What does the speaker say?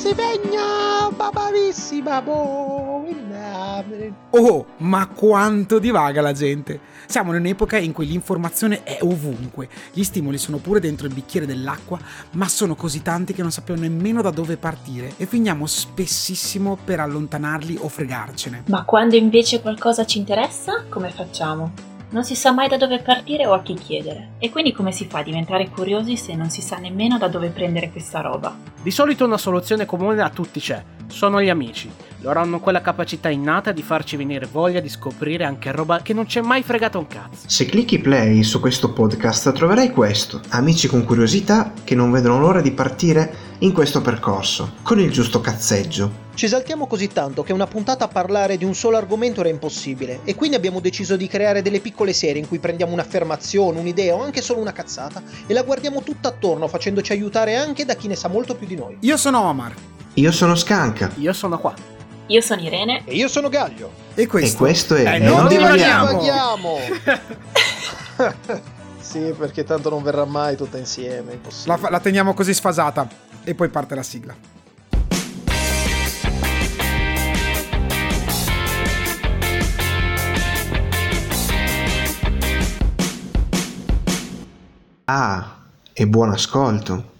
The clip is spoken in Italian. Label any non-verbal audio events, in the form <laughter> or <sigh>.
si vegna, babavissima, boh, Oh, ma quanto divaga la gente! Siamo in un'epoca in cui l'informazione è ovunque, gli stimoli sono pure dentro il bicchiere dell'acqua, ma sono così tanti che non sappiamo nemmeno da dove partire e finiamo spessissimo per allontanarli o fregarcene. Ma quando invece qualcosa ci interessa, come facciamo? Non si sa mai da dove partire o a chi chiedere. E quindi come si fa a diventare curiosi se non si sa nemmeno da dove prendere questa roba? Di solito una soluzione comune a tutti c'è. Sono gli amici. Loro hanno quella capacità innata di farci venire voglia di scoprire anche roba che non c'è mai fregato un cazzo. Se clicchi play su questo podcast troverai questo. Amici con curiosità che non vedono l'ora di partire in questo percorso, con il giusto cazzeggio. Ci esaltiamo così tanto che una puntata a parlare di un solo argomento era impossibile e quindi abbiamo deciso di creare delle piccole serie in cui prendiamo un'affermazione, un'idea o anche solo una cazzata e la guardiamo tutta attorno facendoci aiutare anche da chi ne sa molto più di noi. Io sono Omar. Io sono Scanca. Io sono qua. Io sono Irene. E io sono Gaglio. E questo, E questo è Eh, Non non divaghiamo. <laughs> sì, perché tanto non verrà mai tutta insieme, è impossibile. La, fa- la teniamo così sfasata e poi parte la sigla. Ah, e buon ascolto.